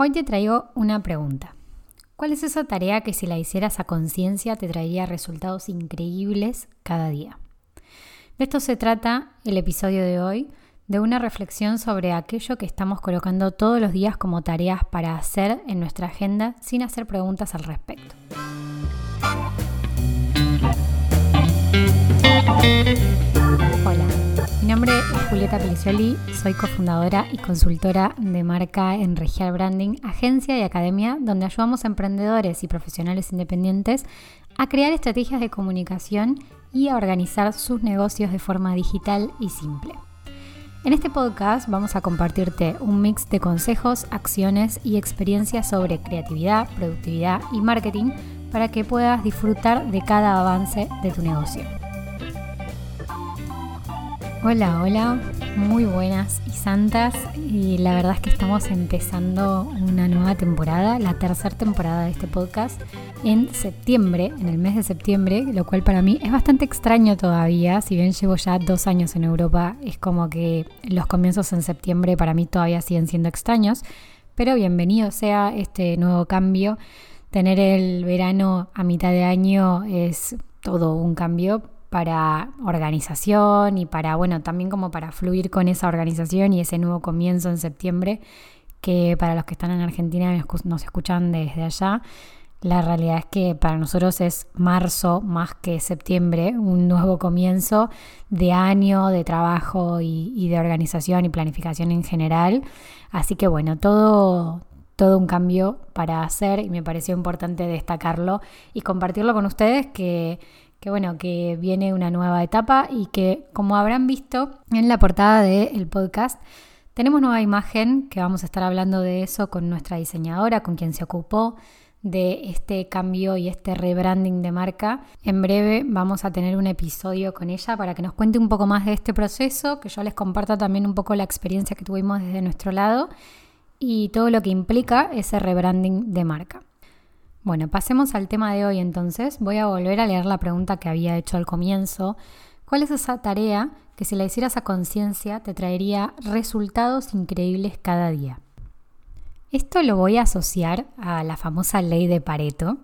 Hoy te traigo una pregunta. ¿Cuál es esa tarea que si la hicieras a conciencia te traería resultados increíbles cada día? De esto se trata el episodio de hoy, de una reflexión sobre aquello que estamos colocando todos los días como tareas para hacer en nuestra agenda sin hacer preguntas al respecto. Julieta Pelicioli, soy cofundadora y consultora de marca en Regial Branding, agencia y academia donde ayudamos a emprendedores y profesionales independientes a crear estrategias de comunicación y a organizar sus negocios de forma digital y simple. En este podcast vamos a compartirte un mix de consejos, acciones y experiencias sobre creatividad, productividad y marketing para que puedas disfrutar de cada avance de tu negocio. Hola, hola, muy buenas y santas. Y la verdad es que estamos empezando una nueva temporada, la tercera temporada de este podcast, en septiembre, en el mes de septiembre, lo cual para mí es bastante extraño todavía. Si bien llevo ya dos años en Europa, es como que los comienzos en septiembre para mí todavía siguen siendo extraños. Pero bienvenido sea este nuevo cambio. Tener el verano a mitad de año es todo un cambio para organización y para, bueno, también como para fluir con esa organización y ese nuevo comienzo en septiembre, que para los que están en Argentina nos escuchan desde allá, la realidad es que para nosotros es marzo más que septiembre, un nuevo comienzo de año, de trabajo y, y de organización y planificación en general. Así que bueno, todo, todo un cambio para hacer y me pareció importante destacarlo y compartirlo con ustedes que que bueno, que viene una nueva etapa y que como habrán visto en la portada del podcast, tenemos nueva imagen que vamos a estar hablando de eso con nuestra diseñadora, con quien se ocupó de este cambio y este rebranding de marca. En breve vamos a tener un episodio con ella para que nos cuente un poco más de este proceso, que yo les comparta también un poco la experiencia que tuvimos desde nuestro lado y todo lo que implica ese rebranding de marca. Bueno, pasemos al tema de hoy entonces. Voy a volver a leer la pregunta que había hecho al comienzo. ¿Cuál es esa tarea que si la hicieras a conciencia te traería resultados increíbles cada día? Esto lo voy a asociar a la famosa ley de Pareto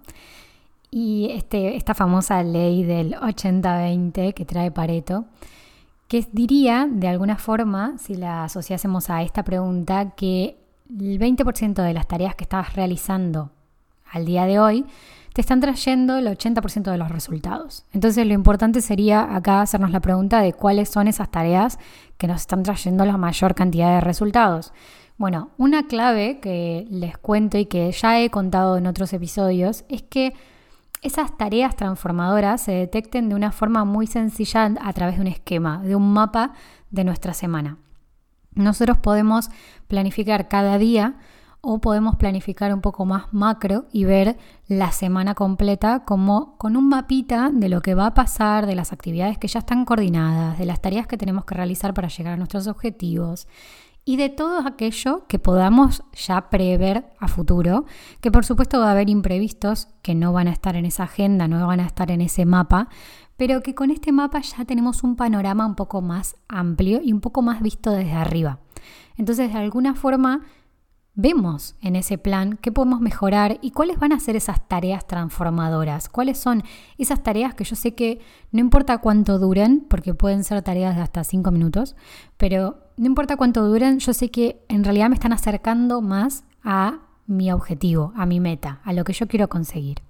y este, esta famosa ley del 80-20 que trae Pareto, que diría de alguna forma, si la asociásemos a esta pregunta, que el 20% de las tareas que estabas realizando al día de hoy, te están trayendo el 80% de los resultados. Entonces lo importante sería acá hacernos la pregunta de cuáles son esas tareas que nos están trayendo la mayor cantidad de resultados. Bueno, una clave que les cuento y que ya he contado en otros episodios es que esas tareas transformadoras se detecten de una forma muy sencilla a través de un esquema, de un mapa de nuestra semana. Nosotros podemos planificar cada día o podemos planificar un poco más macro y ver la semana completa como con un mapita de lo que va a pasar, de las actividades que ya están coordinadas, de las tareas que tenemos que realizar para llegar a nuestros objetivos y de todo aquello que podamos ya prever a futuro, que por supuesto va a haber imprevistos que no van a estar en esa agenda, no van a estar en ese mapa, pero que con este mapa ya tenemos un panorama un poco más amplio y un poco más visto desde arriba. Entonces, de alguna forma, vemos en ese plan qué podemos mejorar y cuáles van a ser esas tareas transformadoras, cuáles son esas tareas que yo sé que no importa cuánto duren, porque pueden ser tareas de hasta cinco minutos, pero no importa cuánto duren, yo sé que en realidad me están acercando más a mi objetivo, a mi meta, a lo que yo quiero conseguir.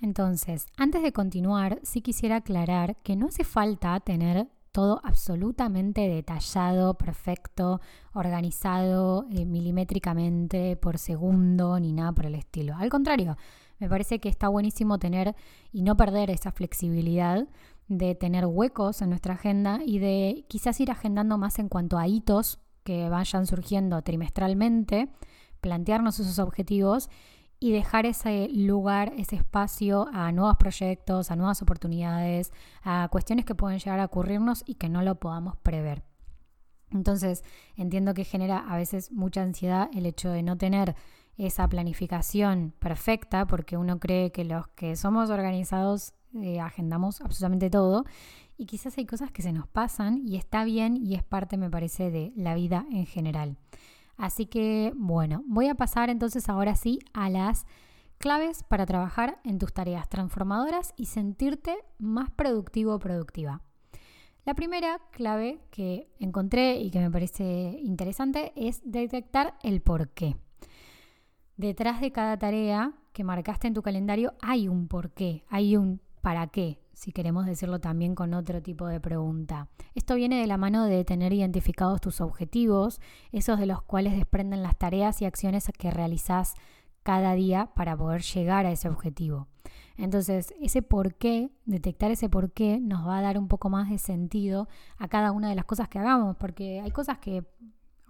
Entonces, antes de continuar, sí quisiera aclarar que no hace falta tener todo absolutamente detallado, perfecto, organizado eh, milimétricamente por segundo, ni nada por el estilo. Al contrario, me parece que está buenísimo tener y no perder esa flexibilidad de tener huecos en nuestra agenda y de quizás ir agendando más en cuanto a hitos que vayan surgiendo trimestralmente, plantearnos esos objetivos y dejar ese lugar, ese espacio a nuevos proyectos, a nuevas oportunidades, a cuestiones que pueden llegar a ocurrirnos y que no lo podamos prever. Entonces, entiendo que genera a veces mucha ansiedad el hecho de no tener esa planificación perfecta, porque uno cree que los que somos organizados eh, agendamos absolutamente todo y quizás hay cosas que se nos pasan y está bien y es parte, me parece, de la vida en general. Así que bueno, voy a pasar entonces ahora sí a las claves para trabajar en tus tareas transformadoras y sentirte más productivo o productiva. La primera clave que encontré y que me parece interesante es detectar el por qué. Detrás de cada tarea que marcaste en tu calendario hay un por qué, hay un para qué, si queremos decirlo también con otro tipo de pregunta. Esto viene de la mano de tener identificados tus objetivos, esos de los cuales desprenden las tareas y acciones que realizás cada día para poder llegar a ese objetivo. Entonces, ese por qué, detectar ese por qué, nos va a dar un poco más de sentido a cada una de las cosas que hagamos, porque hay cosas que,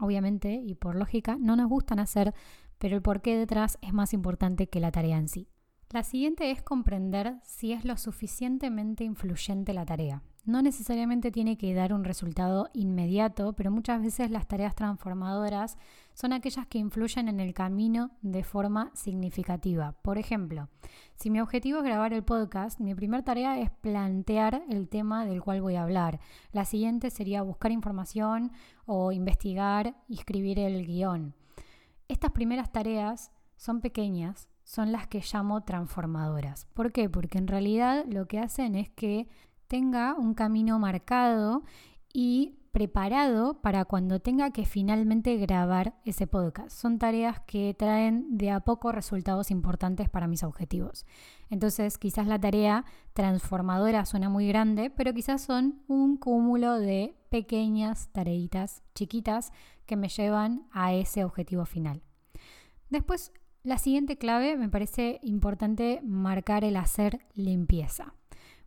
obviamente, y por lógica, no nos gustan hacer, pero el por qué detrás es más importante que la tarea en sí. La siguiente es comprender si es lo suficientemente influyente la tarea. No necesariamente tiene que dar un resultado inmediato, pero muchas veces las tareas transformadoras son aquellas que influyen en el camino de forma significativa. Por ejemplo, si mi objetivo es grabar el podcast, mi primera tarea es plantear el tema del cual voy a hablar. La siguiente sería buscar información o investigar y escribir el guion. Estas primeras tareas son pequeñas, son las que llamo transformadoras. ¿Por qué? Porque en realidad lo que hacen es que tenga un camino marcado y preparado para cuando tenga que finalmente grabar ese podcast. Son tareas que traen de a poco resultados importantes para mis objetivos. Entonces, quizás la tarea transformadora suena muy grande, pero quizás son un cúmulo de pequeñas tareitas chiquitas que me llevan a ese objetivo final. Después, la siguiente clave me parece importante marcar el hacer limpieza.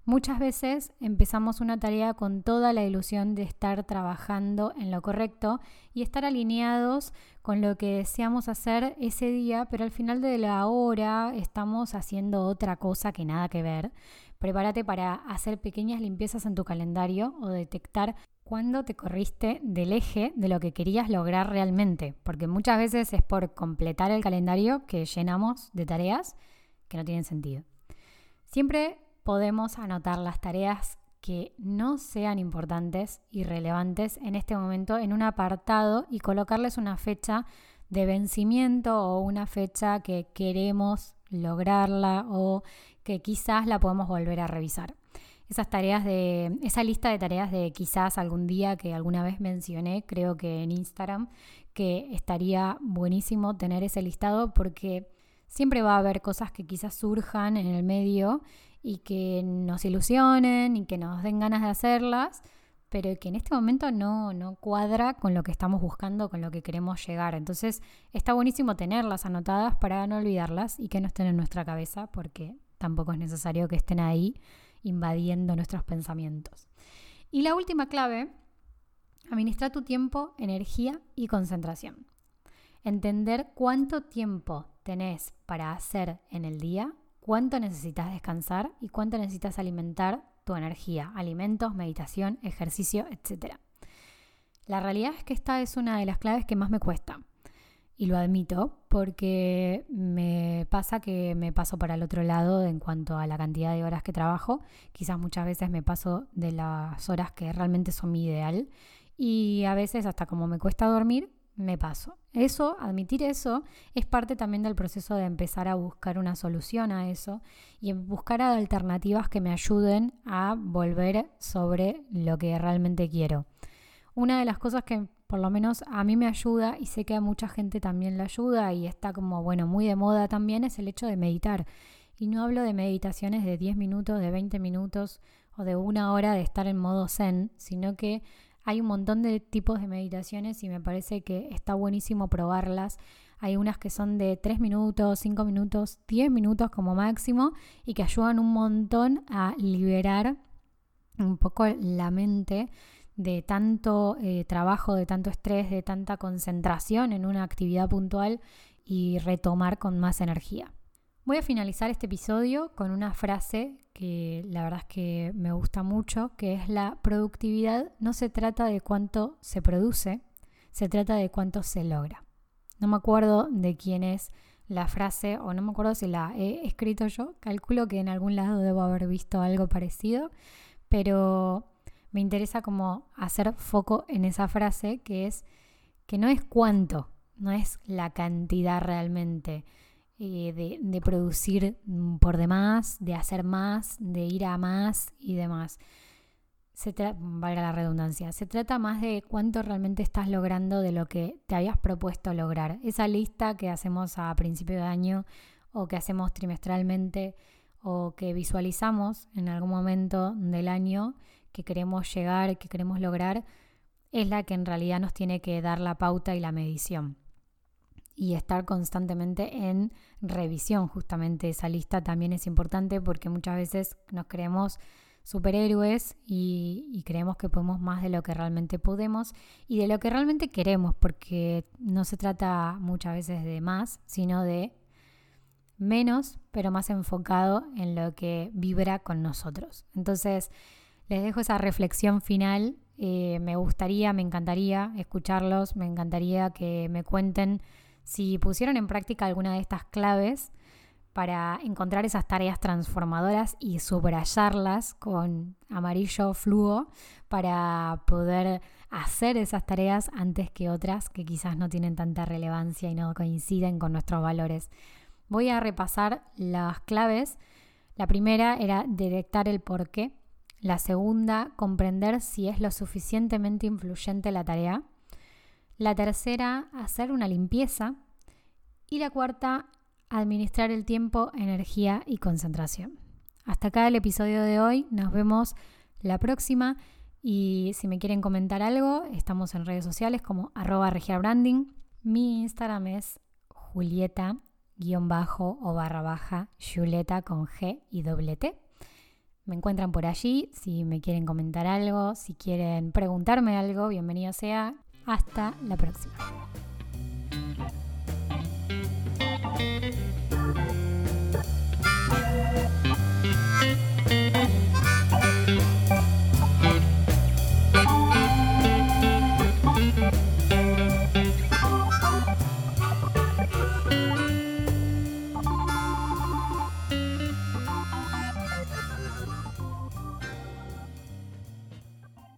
Muchas veces empezamos una tarea con toda la ilusión de estar trabajando en lo correcto y estar alineados con lo que deseamos hacer ese día, pero al final de la hora estamos haciendo otra cosa que nada que ver. Prepárate para hacer pequeñas limpiezas en tu calendario o detectar cuándo te corriste del eje de lo que querías lograr realmente, porque muchas veces es por completar el calendario que llenamos de tareas que no tienen sentido. Siempre podemos anotar las tareas que no sean importantes y relevantes en este momento en un apartado y colocarles una fecha de vencimiento o una fecha que queremos lograrla o que quizás la podemos volver a revisar. Esas tareas de esa lista de tareas de quizás algún día que alguna vez mencioné, creo que en Instagram, que estaría buenísimo tener ese listado porque siempre va a haber cosas que quizás surjan en el medio y que nos ilusionen y que nos den ganas de hacerlas, pero que en este momento no, no cuadra con lo que estamos buscando, con lo que queremos llegar. Entonces está buenísimo tenerlas anotadas para no olvidarlas y que no estén en nuestra cabeza, porque tampoco es necesario que estén ahí invadiendo nuestros pensamientos. Y la última clave, administra tu tiempo, energía y concentración. Entender cuánto tiempo tenés para hacer en el día cuánto necesitas descansar y cuánto necesitas alimentar tu energía, alimentos, meditación, ejercicio, etc. La realidad es que esta es una de las claves que más me cuesta. Y lo admito porque me pasa que me paso para el otro lado en cuanto a la cantidad de horas que trabajo. Quizás muchas veces me paso de las horas que realmente son mi ideal. Y a veces hasta como me cuesta dormir, me paso. Eso, admitir eso, es parte también del proceso de empezar a buscar una solución a eso y buscar alternativas que me ayuden a volver sobre lo que realmente quiero. Una de las cosas que por lo menos a mí me ayuda y sé que a mucha gente también le ayuda y está como, bueno, muy de moda también es el hecho de meditar. Y no hablo de meditaciones de 10 minutos, de 20 minutos o de una hora de estar en modo zen, sino que hay un montón de tipos de meditaciones y me parece que está buenísimo probarlas. Hay unas que son de 3 minutos, 5 minutos, 10 minutos como máximo y que ayudan un montón a liberar un poco la mente de tanto eh, trabajo, de tanto estrés, de tanta concentración en una actividad puntual y retomar con más energía. Voy a finalizar este episodio con una frase que la verdad es que me gusta mucho, que es la productividad no se trata de cuánto se produce, se trata de cuánto se logra. No me acuerdo de quién es la frase o no me acuerdo si la he escrito yo, calculo que en algún lado debo haber visto algo parecido, pero me interesa como hacer foco en esa frase que es que no es cuánto, no es la cantidad realmente eh, de, producir por demás, de hacer más, de ir a más y demás. Se valga la redundancia, se trata más de cuánto realmente estás logrando de lo que te habías propuesto lograr. Esa lista que hacemos a principio de año o que hacemos trimestralmente o que visualizamos en algún momento del año que queremos llegar, que queremos lograr, es la que en realidad nos tiene que dar la pauta y la medición. Y estar constantemente en revisión, justamente esa lista también es importante porque muchas veces nos creemos superhéroes y, creemos que podemos más de lo que realmente podemos y de lo que realmente queremos, porque no se trata muchas veces de más, sino de menos, pero más enfocado en lo que vibra con nosotros. Entonces, les dejo esa reflexión final. Eh, me gustaría, me encantaría escucharlos, me encantaría que me cuenten si pusieron en práctica alguna de estas claves para encontrar esas tareas transformadoras y subrayarlas con amarillo fluo para poder hacer esas tareas antes que otras que quizás no tienen tanta relevancia y no coinciden con nuestros valores. Voy a repasar las claves. La primera era detectar el por qué. La segunda, comprender si es lo suficientemente influyente la tarea. La tercera, hacer una limpieza. Y la cuarta, administrar el tiempo, energía y concentración. Hasta acá el episodio de hoy. Nos vemos la próxima. Y si me quieren comentar algo, estamos en redes sociales como arroba regiabranding. Mi Instagram es Julieta guion bajo o barra baja Julieta con G y doble T. Me encuentran por allí, si me quieren comentar algo, si quieren preguntarme algo, bienvenido sea. Hasta la próxima.